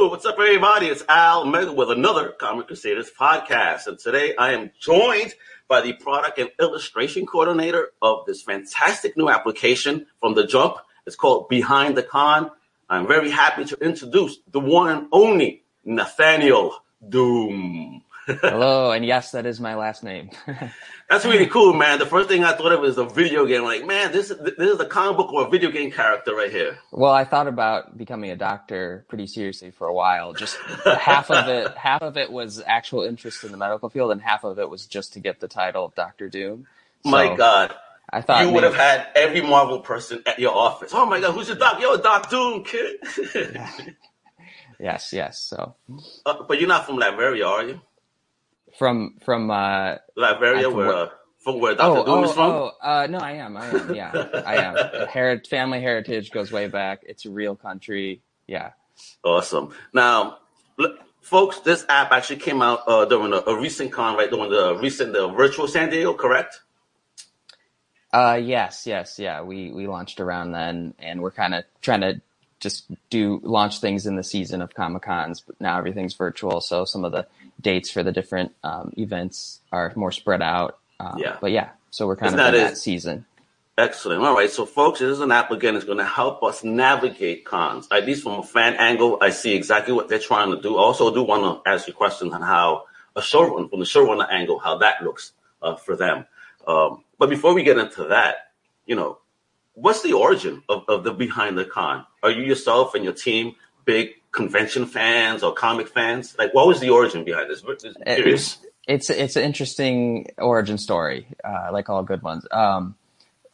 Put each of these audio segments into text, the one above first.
What's up, everybody? It's Al Mega with another Comic Crusaders podcast. And today I am joined by the product and illustration coordinator of this fantastic new application from The Jump. It's called Behind the Con. I'm very happy to introduce the one and only Nathaniel Doom. Hello, and yes, that is my last name. That's really cool, man. The first thing I thought of is a video game. Like, man, this this is a comic book or a video game character right here. Well, I thought about becoming a doctor pretty seriously for a while. Just half of it, half of it was actual interest in the medical field, and half of it was just to get the title of Doctor Doom. So my God. I thought you would have had every Marvel person at your office. Oh my God, who's your doc? Yo, Doc Doom, kid. yes, yes. So, uh, but you're not from Latveria, are you? From from uh Latveria, from where uh, from where Doctor oh, Doom oh, is from. Oh, uh, no, I am. I am. Yeah, I am. Her- family heritage goes way back. It's a real country. Yeah. Awesome. Now, look, folks, this app actually came out uh, during a, a recent con, right? During the recent the virtual San Diego, correct? Uh, yes, yes, yeah. We we launched around then, and we're kind of trying to just do launch things in the season of Comic Cons, but now everything's virtual. So some of the dates for the different um, events are more spread out. Uh, Yeah. But yeah, so we're kind Isn't of in that that it? season. Excellent. All right. So, folks, this is an app again. It's going to help us navigate cons. At least from a fan angle, I see exactly what they're trying to do. I also do want to ask you questions on how a showrunner, from the showrunner angle, how that looks uh, for them. Um, but before we get into that, you know, what's the origin of, of the behind the con? Are you yourself and your team big convention fans or comic fans? Like, what was the origin behind this? Curious. It's it's an interesting origin story, uh, like all good ones. Um,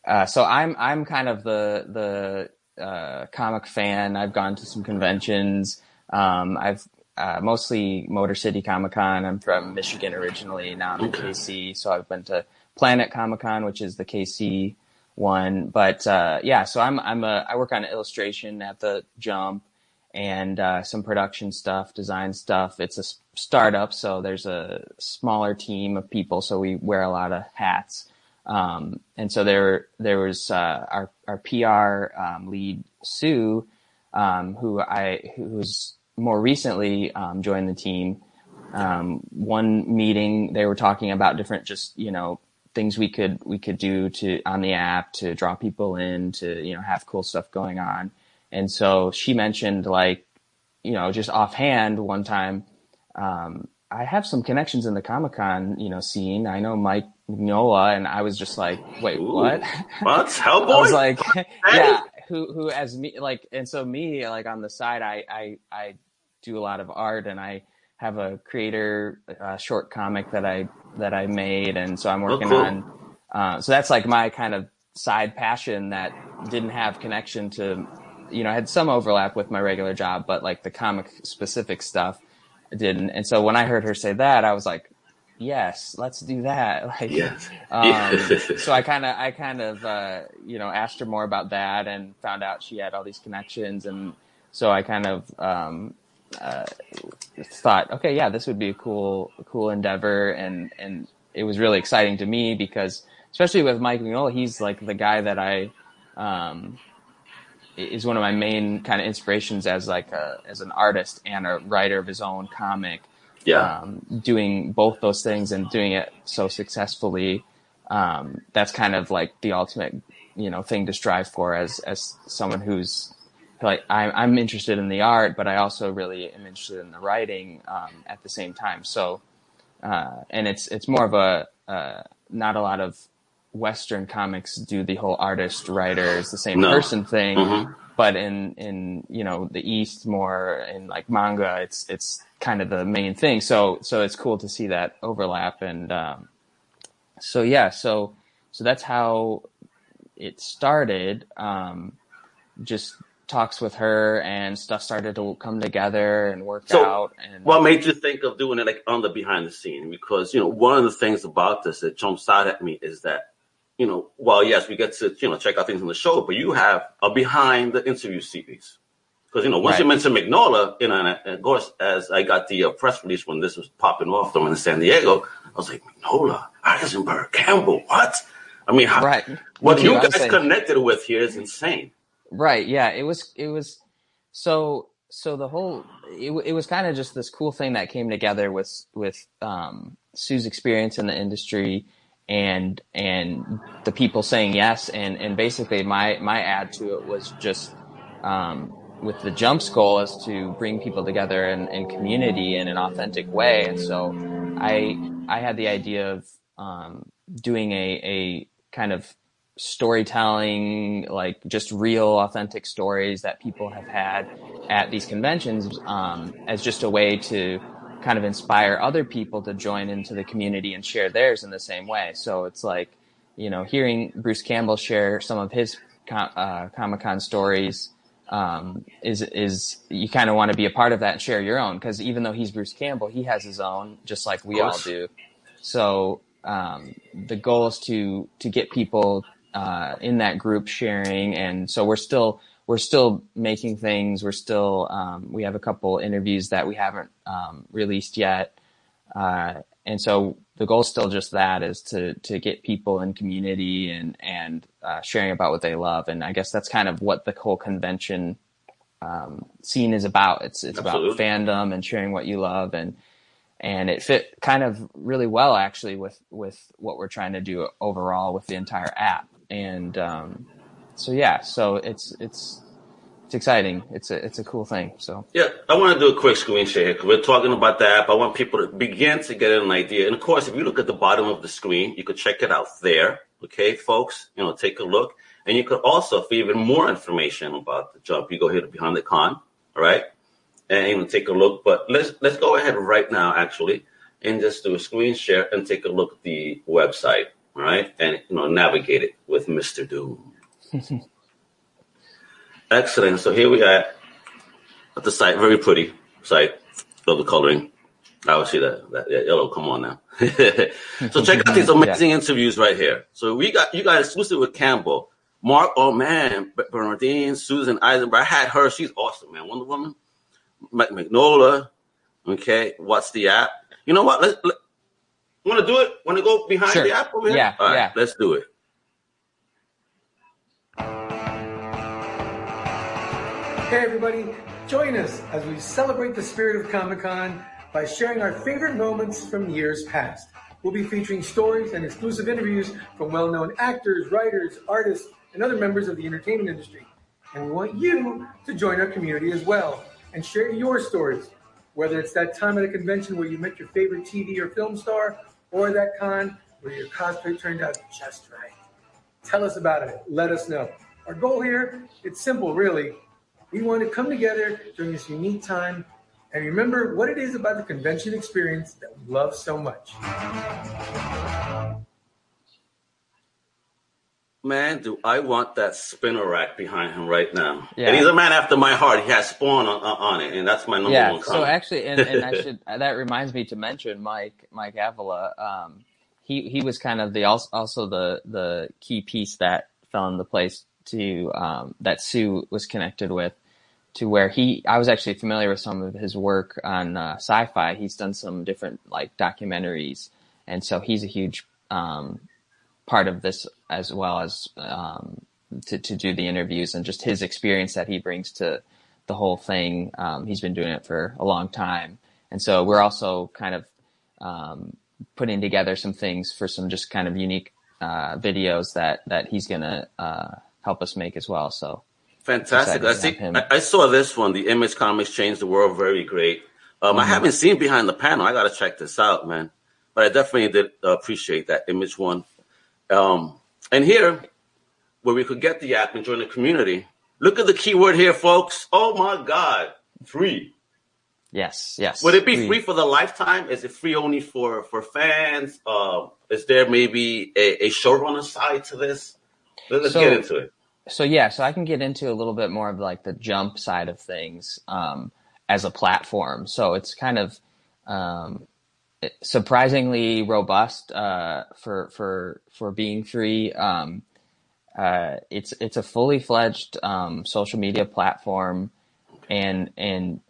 uh, so I'm I'm kind of the the uh, comic fan. I've gone to some conventions. Um, I've uh, mostly Motor City Comic Con. I'm from Michigan originally. Now I'm in Okay. KC, so I've been to Planet Comic Con, which is the KC one. But uh, yeah, so I'm I'm a I work on illustration at the Jump and uh, some production stuff, design stuff. It's a startup, so there's a smaller team of people, so we wear a lot of hats. Um, and so there there was uh, our our PR um, lead Sue, um, who I who's more recently um, joined the team. Um, one meeting they were talking about different just you know things we could we could do to on the app to draw people in to you know have cool stuff going on. And so she mentioned like you know just offhand one time um, I have some connections in the Comic Con you know scene. I know Mike Mignola, and I was just like, wait, Ooh. what? What? Hellboy? I was like, yeah, who who as me like, and so me like on the side, I I I do a lot of art, and I have a creator uh, short comic that I that I made, and so I'm working cool. on. Uh, so that's like my kind of side passion that didn't have connection to, you know, I had some overlap with my regular job, but like the comic specific stuff didn't. And so when I heard her say that, I was like, yes, let's do that. Like, yes. um, so I kind of, I kind of, uh, you know, asked her more about that and found out she had all these connections. And so I kind of, um, uh, thought, okay, yeah, this would be a cool, cool endeavor. And, and it was really exciting to me because, especially with Mike Mignola, he's like the guy that I, um, is one of my main kind of inspirations as like a, as an artist and a writer of his own comic yeah. um, doing both those things and doing it so successfully. Um, that's kind of like the ultimate, you know, thing to strive for as as someone who's like I'm I'm interested in the art, but I also really am interested in the writing um, at the same time. So, uh, and it's it's more of a uh, not a lot of Western comics do the whole artist writer is the same No. person thing Mhm. but in in you know the east more in like manga it's it's kind of the main thing so so it's cool to see that overlap and um so yeah so so that's how it started um just talks with her and stuff started to come together and work So, out and What made you think of doing it like on the behind the scene? Because you know, one of the things about this that jumps out at me is that, you know, while yes, we get to you know check out things on the show, but you have a behind the interview series. Because you know, once you Right. mentioned Mignola, you know, and of course, as I got the uh, press release when this was popping off them in San Diego, I was like, Mignola, Eisenberg, Campbell, what? I mean, how, right what too, you guys connected with here is insane. Right. Yeah. It was. It was. So. so the whole it, it was kind of just this cool thing that came together with with um, Sue's experience in the industry and and the people saying yes and and basically my my add to it was just um, with the jumps goal is to bring people together in, in community in an authentic way. And so I I had the idea of um, doing a a kind of storytelling, like just real authentic stories that people have had at these conventions um, as just a way to kind of inspire other people to join into the community and share theirs in the same way. So it's like, you know, hearing Bruce Campbell share some of his uh, Comic Con stories um, is is you kind of want to be a part of that and share your own because even though he's Bruce Campbell, he has his own, just like we all do. So um, the goal is to to get people uh, in that group sharing, and so we're still we're still making things. We're still um, we have a couple interviews that we haven't um, released yet, uh, and so the goal is still just that is to to get people in community and and uh, sharing about what they love, and I guess that's kind of what the whole convention um, scene is about. It's it's Absolutely. about fandom and sharing what you love and and it fit kind of really well actually with with what we're trying to do overall with the entire app and um, so yeah, so it's it's it's exciting. It's a it's a cool thing. So yeah, I want to do a quick screen share because we're talking about the app. I want people to begin to get an idea. And of course, if you look at the bottom of the screen, you could check it out there. Okay, folks, you know, take a look. And you could also, for even more information about the jump, you go here to Behind the Con, all right, and you know, take a look. But let's let's go ahead right now, actually, and just do a screen share and take a look at the website right? And you know, navigate it with Mr. Doom. Excellent. So here we are at the site. Very pretty site. Love the coloring. I would see that, that yellow. Come on now. so check out these amazing yeah. interviews right here. So we got you guys exclusive with Campbell, Mark. Oh man, Bernardine, Susan Eisenberg. I had her. She's awesome, man. Wonder Woman, Mike Mignola. Okay, what's the app? You know what? Let, let, Want to do it? Want to go behind sure. the app over here? Yeah, All right, yeah. Let's do it. Hey, everybody. Join us as we celebrate the spirit of Comic Con by sharing our favorite moments from years past. We'll be featuring stories and exclusive interviews from well known actors, writers, artists, and other members of the entertainment industry. And we want you to join our community as well and share your stories. Whether it's that time at a convention where you met your favorite TV or film star, or that con where your cosplay turned out just right. Tell us about it. Let us know. Our goal here, it's simple, really. We want to come together during this unique time and remember what it is about the convention experience that we love so much. Man, do I want that spinner rack behind him right now? Yeah. And he's a man after my heart. He has Spawn on, on it, and that's my number yeah, one. Yeah. So actually, and, and I should that reminds me to mention Mike Mike Avila. Um, he he was kind of the also the the key piece that fell into place to um, that Sue was connected with to where he I was actually familiar with some of his work on uh, Syfy. He's done some different like documentaries, and so he's a huge um, part of this as well as um, to, to do the interviews and just his experience that he brings to the whole thing. Um, he's been doing it for a long time. And so we're also kind of um, putting together some things for some just kind of unique uh, videos that, that he's to uh, help us make as well. So fantastic. I see. I, I, saw this one. The Image Comics changed the world. Very great. Um, mm-hmm. I haven't seen behind the panel. I got to check this out, man. But I definitely did appreciate that image one. Um, and here, where we could get the app and join the community, look at the keyword here, folks. Oh my God, free. Yes, yes. Would it be free, free for the lifetime? Is it free only for for fans? Uh, is there maybe a, a showrunner side to this? Let's so, get into it. So yeah, so I can get into a little bit more of like the jump side of things um, as a platform. So it's kind of um, surprisingly robust uh, for for for being free. Um, uh, it's it's a fully fledged um, social media platform, and and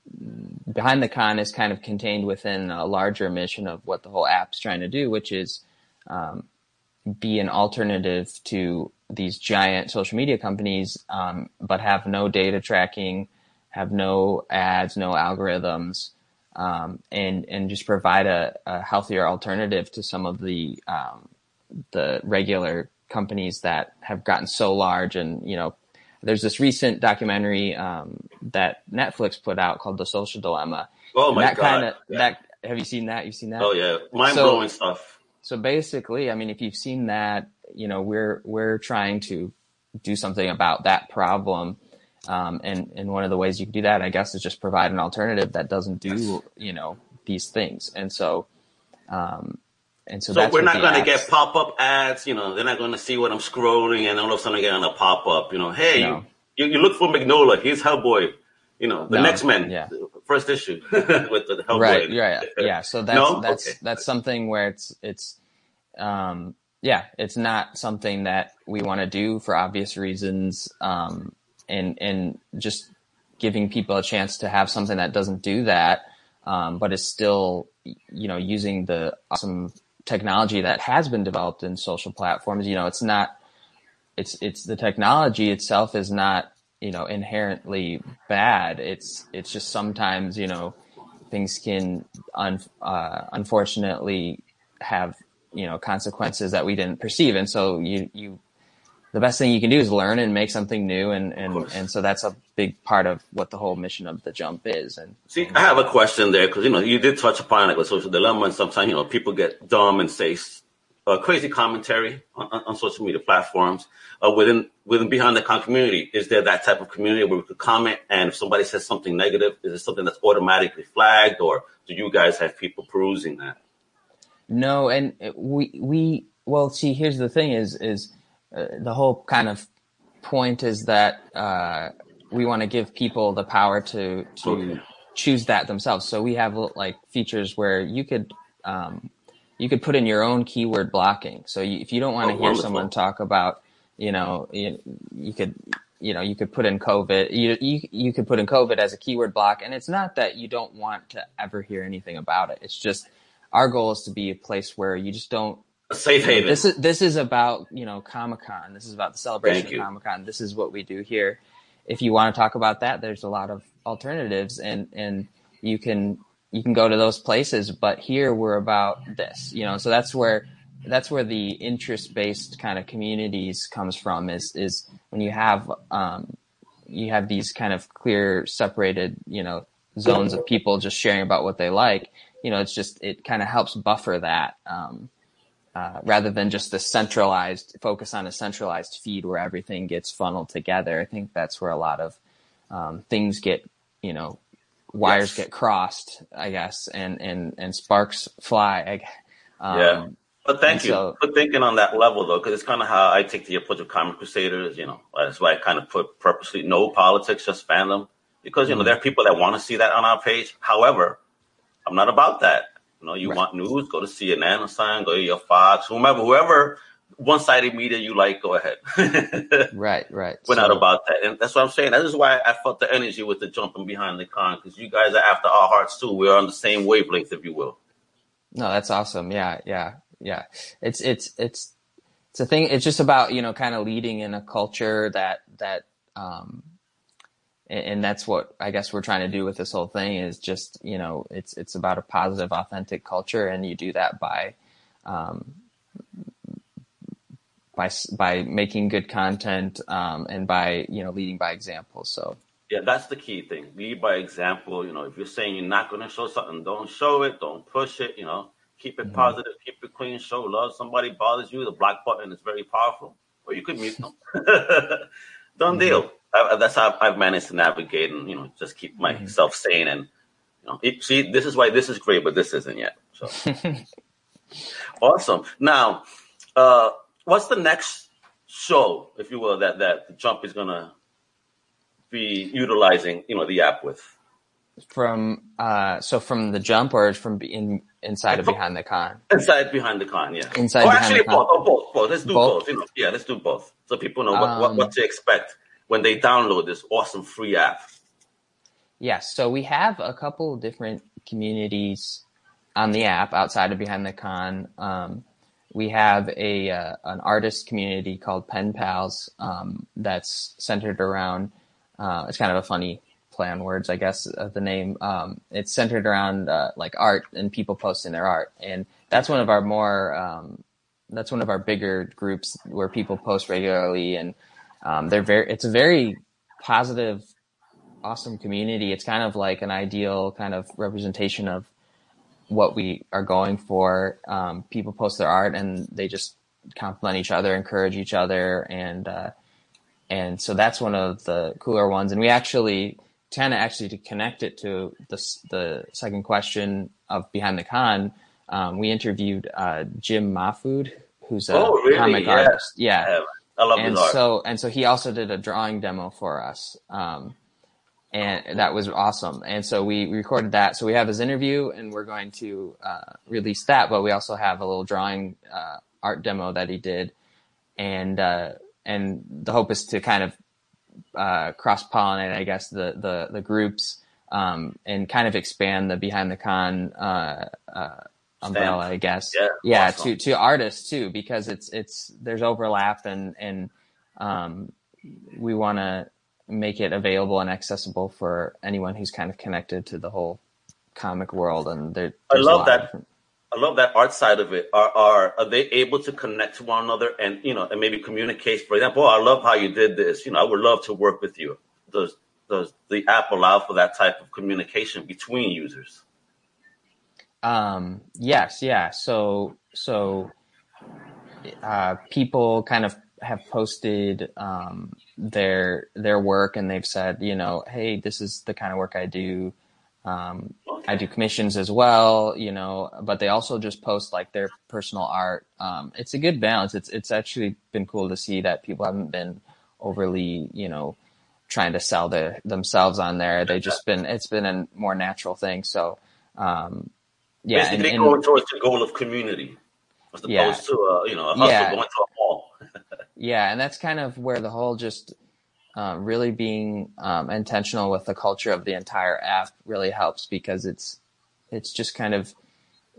behind the con is kind of contained within a larger mission of what the whole app's trying to do, which is um, be an alternative to these giant social media companies, um, but have no data tracking, have no ads, no algorithms, um, and and just provide a, a, healthier alternative to some of the um, the regular companies that have gotten so large. And you know, there's this recent documentary um, that Netflix put out called The Social Dilemma. Oh my that god! Kinda, yeah. That have you seen that? You've seen that? Oh yeah, mind blowing so, stuff. So basically, I mean, if you've seen that, you know, we're we're trying to do something about that problem. Um, and, and one of the ways you can do that, I guess, is just provide an alternative that doesn't do, you know, these things. And so, um, and so, so we're not going to get pop up ads. You know, they're not going to see what I'm scrolling, and all of a sudden I get on a pop up. You know, hey, no. you, you look for Mignola. Here's Hellboy. You know, the no. next man, yeah. First issue with the. Right, right, yeah. So that's no? that's okay. that's something where it's it's, um, yeah, it's not something that we want to do for obvious reasons. Um, and and just giving people a chance to have something that doesn't do that, um, but is still you know using the awesome technology that has been developed in social platforms. You know, it's not it's it's the technology itself is not you know inherently bad. It's it's just sometimes you know things can un, uh, unfortunately have you know consequences that we didn't perceive, and so you you the best thing you can do is learn and make something new. And and, and so that's a big part of what the whole mission of the jump is. And see i have a question there because you know you did touch upon it with social dilemma. And sometimes you know people get dumb and say uh, crazy commentary on, on, social media platforms uh, within within behind the con community is there that type of community where we could comment and if somebody says something negative is it something that's automatically flagged or do you guys have people perusing that no and we we well see here's the thing is is uh, the whole kind of point is that uh, we want to give people the power to to okay. choose that themselves. So we have like features where you could um, you could put in your own keyword blocking. So you, if you don't want to oh, hear wonderful. someone talk about, you know, you, you could you know you could put in COVID. You, you you could put in COVID as a keyword block, and it's not that you don't want to ever hear anything about it. It's just our goal is to be a place where you just don't a safe haven. This is this is about you know Comic Con. This is about the celebration of Comic Con. This is what we do here. If you want to talk about that, there's a lot of alternatives, and and you can you can go to those places. But here we're about this, you know. So that's where that's where the interest based kind of communities comes from. Is is when you have um, you have these kind of clear separated you know zones of people just sharing about what they like. You know, it's just it kind of helps buffer that. Um, uh, rather than just the centralized focus on a centralized feed where everything gets funneled together. I think that's where a lot of um, things get, you know, wires Yes. get crossed, I guess, and and and sparks fly. Um, Yeah. But thank you so- for thinking on that level, though, because it's kind of how I take the approach of Comic Crusaders. You know, that's why I kind of put purposely no politics, just fandom, because you know Mhm. there are people that want to see that on our page. However, I'm not about that. You know, you Right. want news, go to CNN or something, go to your Fox, whomever, whoever one-sided media you like, go ahead. Right, right. We're not about that, and that's what I'm saying. That is why I felt the energy with the jumping behind the con, because you guys are after our hearts too. We're on the same wavelength, if you will. No, that's awesome. Yeah, yeah, yeah. It's it's it's it's a thing. It's just about you know kind of leading in a culture that that um, and, and that's what I guess we're trying to do with this whole thing is just you know it's it's about a positive, authentic culture, and you do that by um, by by making good content um, and by you know leading by example. So Yeah, that's the key thing. Lead by example. You know, if you're saying you're not going to show something, don't show it. Don't push it. You know, keep it Mhm. positive, keep it clean. Show love. Somebody bothers you, the block button is very powerful, or you could mute them. Done deal. I, that's how I've managed to navigate and you know just keep myself sane and you know it, see this is why this is great, but this isn't yet. So awesome. Now, uh, what's the next show, if you will, that that the jump is gonna be utilizing, you know, the app with? from uh, so from the jump or from in, inside of behind the con. Inside behind the con, yeah. Inside or behind actually the con. both, or both, both. Let's do both. Both? You know, yeah, let's do both, so people know what, what, Um, what to expect when they download this awesome free app. Yes, so we have a couple different communities on the app outside of Behind the Con. Um, we have a uh, an artist community called Pen Pals um, that's centered around. Uh, it's kind of a funny play on words, I guess, of the name. Um, it's centered around uh, like art and people posting their art, and that's one of our more um, that's one of our bigger groups where people post regularly, and um, they're very. It's a very positive, awesome community. It's kind of like an ideal kind of representation of what we are going for. Um, people post their art and they just compliment each other, encourage each other, and uh, and so that's one of the cooler ones. And we actually tend to actually to connect it to the the second question of behind the con. Um, we interviewed uh, Jim Mahfood, who's a oh, really? comic yeah. artist. Yeah. yeah. I love and his art. so and so he also did a drawing demo for us. Um, and that was awesome. And so we recorded that. So we have his interview, and we're going to uh, release that. But we also have a little drawing uh, art demo that he did, and uh, and the hope is to kind of uh, cross pollinate, I guess, the the the groups um, and kind of expand the behind the con uh, uh, umbrella, I guess. Yeah, yeah, awesome. to to artists too, because it's it's there's overlap and and um, we want to make it available and accessible for anyone who's kind of connected to the whole comic world. And there, I love that. different- I love that art side of it. Are, are are they able to connect to one another and you know and maybe communicate? For example, oh, I love how you did this. You know, I would love to work with you. Does does the app allow for that type of communication between users? Um, yes, yeah. So, so, uh, people kind of have posted, um, their, their work and they've said, you know, Hey, this is the kind of work I do. Um, I do commissions as well, you know, but they also just post like their personal art. Um, it's a good balance. It's, it's actually been cool to see that people haven't been overly, you know, trying to sell their themselves on there. They just been, it's been a more natural thing. So, um, yeah, Basically, and- going towards the goal of community, as opposed Yeah. to uh, you know a hustle Yeah. going to. Yeah, and that's kind of where the whole just uh, really being um, intentional with the culture of the entire app really helps because it's it's just kind of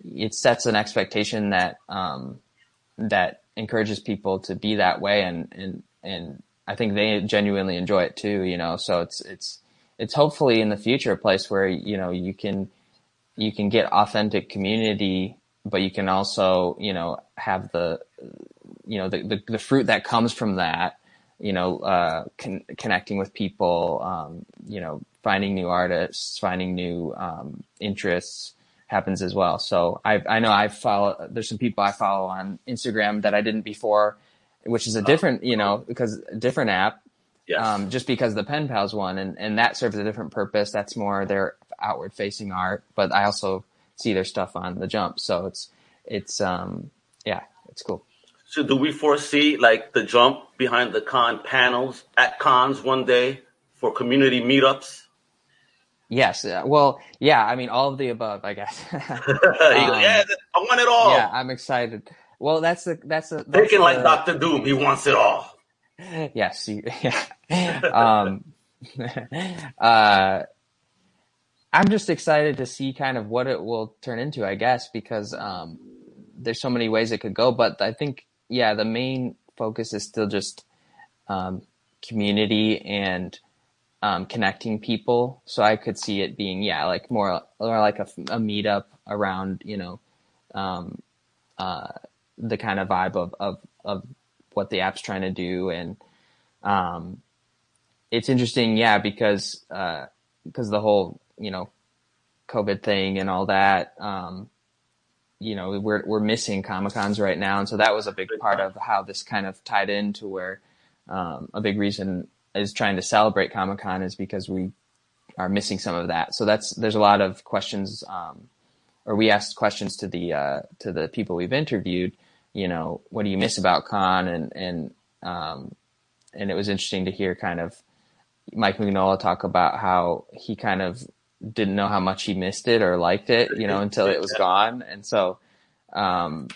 it sets an expectation that um, that encourages people to be that way and and and I think they genuinely enjoy it too, you know. So it's it's it's hopefully in the future a place where you know you can you can get authentic community, but you can also you know have the you know the the, the fruit that comes from that you know uh, con- connecting with people um, you know finding new artists finding new um, interests happens as well. So i i know i follow there's some people i follow on instagram that i didn't before which is a different you know because a different app Yes. um, just because the pen pals one and, and that serves a different purpose. That's more their outward facing art but i also see their stuff on the jump. So it's it's um yeah it's cool so, do we foresee like the jump behind the con panels at cons one day for community meetups? yes well yeah i mean all of the above i guess go, yeah, I want it all. Um, yeah i'm excited well that's the that's the Thinking like Doctor Doom, he wants it all. yes you, yeah um uh i'm just excited to see kind of what it will turn into i guess because um there's so many ways it could go but i think yeah the main focus is still just um community and um connecting people. So i could see it being yeah like more more like a, a meetup around you know um uh the kind of vibe of of of what the app's trying to do. And um it's interesting yeah because uh because the whole you know covid thing and all that um you know we're we're missing comic cons right now. And so that was a big part of how this kind of tied into where um a big reason is trying to celebrate comic con is because we are missing some of that. So that's there's a lot of questions um or we asked questions to the uh to the people we've interviewed you know what do you miss about con? And and um and it was interesting to hear kind of Mike Mignola talk about how he kind of didn't know how much he missed it or liked it, you know, until it was gone. And so, um,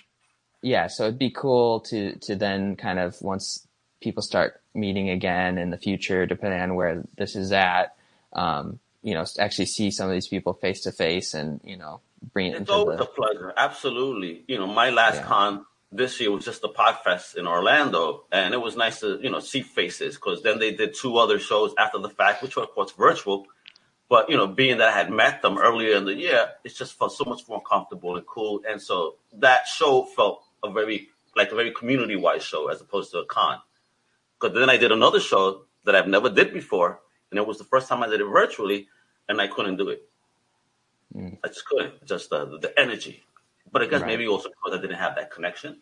yeah, so it'd be cool to, to then kind of once people start meeting again in the future, depending on where this is at, um, you know, actually see some of these people face to face and, you know, bring it It's into always the, a pleasure. Absolutely. You know, my last Yeah. con this year was just the Podfest in Orlando, and it was nice to you know see faces because then they did two other shows after the fact, which were of course virtual. But you know, being that I had met them earlier in the year, it just felt so much more comfortable and cool. And so that show felt a very like a very community wide show as opposed to a con. Because then I did another show that I've never did before, and it was the first time I did it virtually, and I couldn't do it. Mm. I just couldn't. Just uh, the energy. But I guess right. maybe also because I didn't have that connection.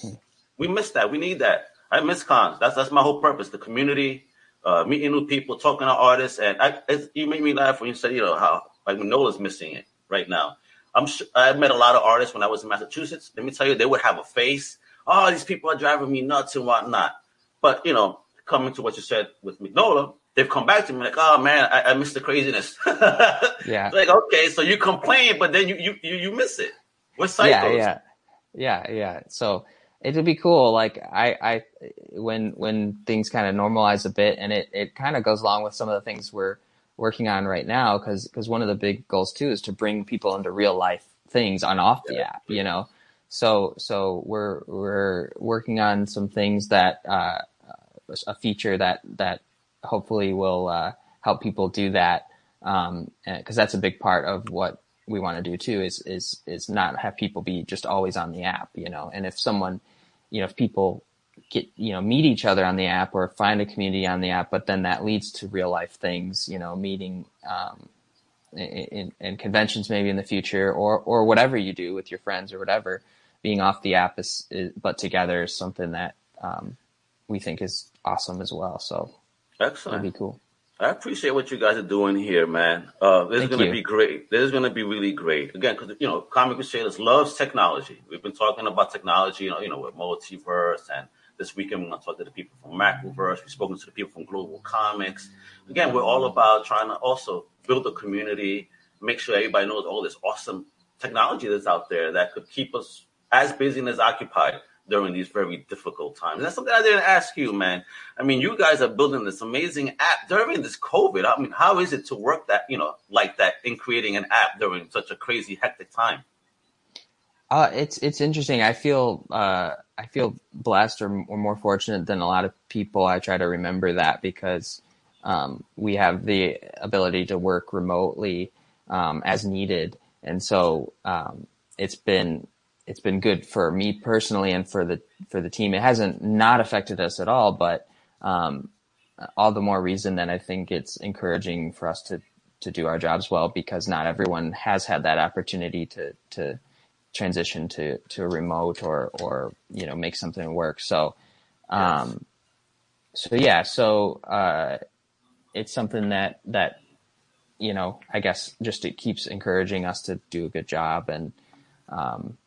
Hmm. We miss that. We need that. I miss cons. That's that's my whole purpose. The community, uh, meeting new people, talking to artists, and I, you make me laugh when you say, you know, how Mignola's missing it right now. I'm sure I met a lot of artists when I was in Massachusetts. Let me tell you, they would have a face. Oh, these people are driving me nuts and whatnot. But you know, coming to what you said with Nola, they've come back to me like, oh man, I, I miss the craziness. yeah. like, okay, so you complain, but then you you you, miss it. What cycles? Yeah, yeah, yeah, yeah. So it would be cool. Like I, I, when when things kind of normalize a bit, and it it kind of goes along with some of the things we're working on right now, because because one of the big goals too is to bring people into real life things on off the yeah. app. You know, so so we're we're working on some things that uh, a feature that that hopefully will uh, help people do that because um, that's a big part of what we want to do too is is is not have people be just always on the app you know? And if someone you know if people get you know meet each other on the app or find a community on the app but then that leads to real life things you know meeting um, in, in conventions maybe in the future or or whatever you do with your friends or whatever being off the app is, is but together is something that um, we think is awesome as well. So excellent. that'd be cool I appreciate what you guys are doing here, man. Uh, this Thank is going to be great. This is going to be really great. Again, because you know, Comic Crusaders loves technology. We've been talking about technology, you know, you know, with multiverse, and this weekend we're going to talk to the people from Macroverse. We've spoken to the people from Global Comics. Again, we're all about trying to also build a community, make sure everybody knows all this awesome technology that's out there that could keep us as busy and as occupied during these very difficult times. And that's something I didn't ask you, man. I mean, you guys are building this amazing app during this COVID. I mean, how is it to work that, you know, like that in creating an app during such a crazy, hectic time? Uh, it's it's interesting. I feel uh, I feel blessed or, or, more fortunate than a lot of people. I try to remember that because um, we have the ability to work remotely um, as needed, and so um, it's been it's been good for me personally and for the for the team. It hasn't not affected us at all, but um, all the more reason that I think it's encouraging for us to to do our jobs well because not everyone has had that opportunity to to transition to to a remote or or you know make something work. So um, so yeah, so uh, it's something that that you know I guess just it keeps encouraging us to do a good job and um,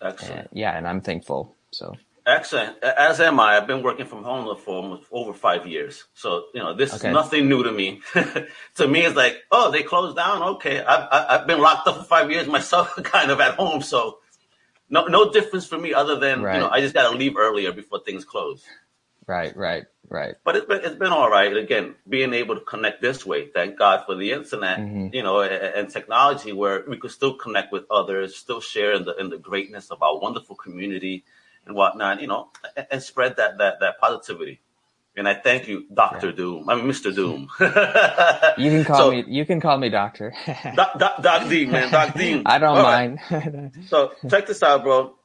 Excellent. And, yeah, and I'm thankful. So excellent. As am I. I've been working from home for over five years, so you know this okay. is nothing new to me. to me, it's like, oh, they closed down. Okay, I've I've been locked up for five years myself, kind of at home. So no no difference for me other than right. you know I just got to leave earlier before things close. Right, right, right. But it's been it's been all right. Again, being able to connect this way, thank God for the internet, mm-hmm. you know, and, and, technology, where we could still connect with others, still share in the in the greatness of our wonderful community and whatnot, you know, and, and spread that that that positivity. And I thank you, Doctor yeah. Doom. I mean, Mister Doom. you can call so, me. You can call me Doctor. Doc, Doc, Doc D, man, Doc D. I don't all mind. Right. so check this out, bro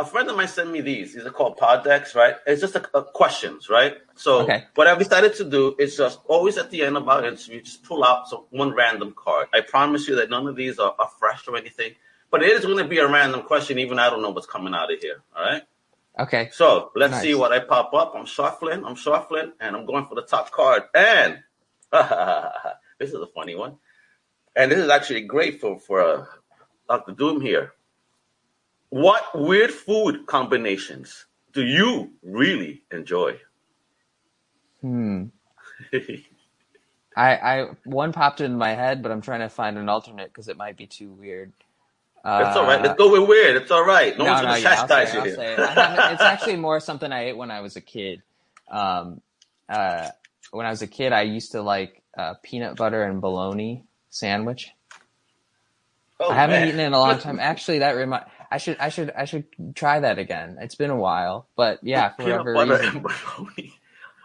a friend of mine sent me these. These are called pod decks, right? It's just a, a questions, right? So okay. what I've decided to do is just always at the end of our interview, just pull out some, one random card. I promise you that none of these are, are fresh or anything, but it is going to be a random question. Even I don't know what's coming out of here. All right. Okay. So let's nice. see what I pop up. I'm shuffling. I'm shuffling, and I'm going for the top card. And this is a funny one. And this is actually great for for uh, Dr. Doom here. What weird food combinations do you really enjoy? Hmm. I, I one popped in my head, but I'm trying to find an alternate because it might be too weird. That's uh, all right. Let's go with weird. It's all right. No, no one's gonna chastise you here. It. it's actually more something I ate when I was a kid. Um, uh, when I was a kid, I used to like uh, peanut butter and bologna sandwich. Oh, I haven't man. eaten it in a long time. Actually, that remind I should I should I should try that again. It's been a while, but yeah, for whatever reason.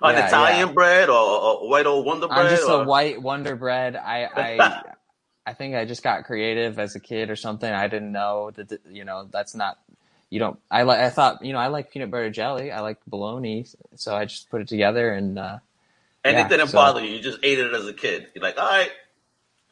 An Yeah, Italian yeah. bread or, or white old Wonder bread? I'm just or- a white Wonder Bread. I, I, I think I just got creative as a kid or something. I didn't know that, you know, that's not, you don't, I like, I thought, you know, I like peanut butter jelly. I like bologna. So I just put it together and, uh, and yeah, it didn't so- bother you. You just ate it as a kid. You're like, all right.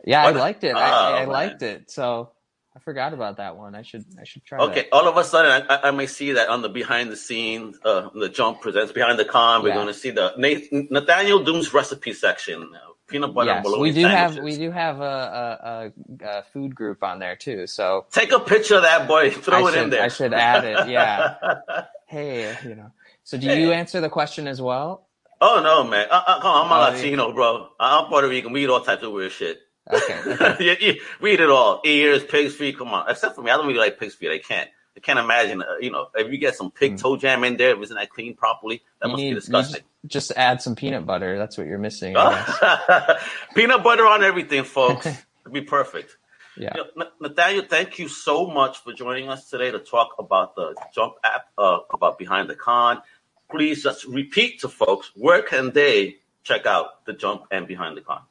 yeah, I liked it. Oh, I, I liked it. So I forgot about that one. I should, I should try Okay, all of a sudden, I, I may see that on the behind the scenes, uh, the jump presents behind the con. We're Yeah. going to see the Nathan, Nathaniel Doom's recipe section, uh, peanut that. butter and Yes, we do sandwiches. have, we do have a, a, a, food group on there too. So Take a picture of that boy, throw I it should, in there. I should add it. Yeah. hey, you know. So do you answer the question as well? oh no, man! Uh, uh, come on, I'm a Oh, yeah. Latino, bro. I'm Puerto Rican. We eat all types of weird shit. Okay. okay. We eat it all. Ears, pig's feet. Come on. Except for me, I don't really like pig's feet. I can't. I can't imagine. Uh, you know, if you get some pig Mm. toe jam in there, if it's not cleaned properly, that you must need be disgusting. just, just add some peanut butter. That's what you're missing. Peanut butter on everything, folks. It'd be perfect. Yeah. You know, Nathaniel, thank you so much for joining us today to talk about the Jump app, uh, about Behind the Con. Please just repeat to folks where can they check out the Jump and Behind the Con.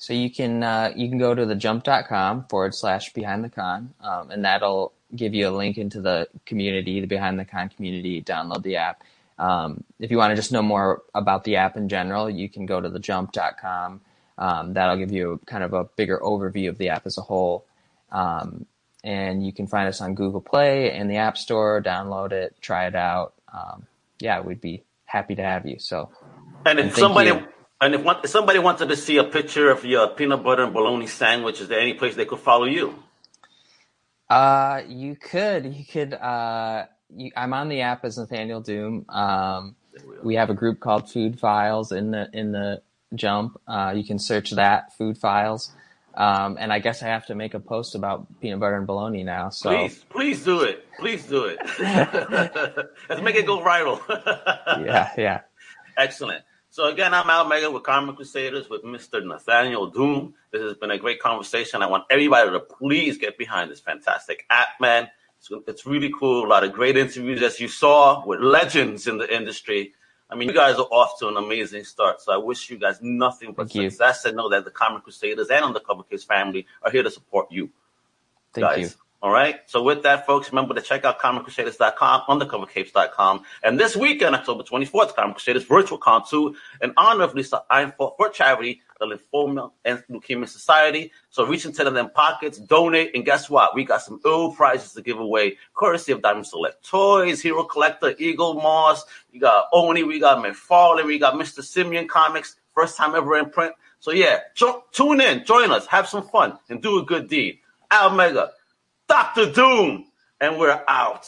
So you can uh, you can go to the jump.com forward slash behind the con, um, and that'll give you a link into the community, the behind the con community. Download the app. Um, if you want to just know more about the app in general, you can go to the jump.com. Um, that'll give you kind of a bigger overview of the app as a whole. Um, and you can find us on Google Play and the App Store. Download it, try it out. Um, yeah, we'd be happy to have you. So And if And somebody you. And if, one, if somebody wanted to see a picture of your peanut butter and bologna sandwich, is there any place they could follow you? Uh, you could, you could, uh, you, I'm on the app as Nathaniel Doom. Um, we have a group called Food Files in the, in the jump. Uh, you can search that Food Files. Um, and I guess I have to make a post about peanut butter and bologna now. So Please, please do it. Please do it. Let's make it go viral. yeah, yeah. Excellent. So again, I'm Al Mega with Comic Crusaders with Mr. Nathaniel Doom. This has been a great conversation. I want everybody to please get behind this fantastic app, man. It's, it's really cool. A lot of great interviews, as you saw, with legends in the industry. I mean, you guys are off to an amazing start. So I wish you guys nothing but Thank you. success and know that the Comic Crusaders and Undercover Capes family are here to support you Thank guys. you. All right. So with that, folks, remember to check out ComicCrusaders.com, UndercoverCapes.com. And this weekend, October 24th, Comic Crusaders Virtual Con 2, in honor of Lisa Einfort for charity, the Lymphoma and Leukemia Society. So reach into them pockets, donate, and guess what? We got some ill prizes to give away, courtesy of Diamond Select Toys, Hero Collector, Eaglemoss. We got Oni, we got McFarlane, we got Mr. Simeon Comics, first time ever in print. So yeah, jo- tune in, join us, have some fun, and do a good deed. Al Mega, Dr. Doom, and we're out.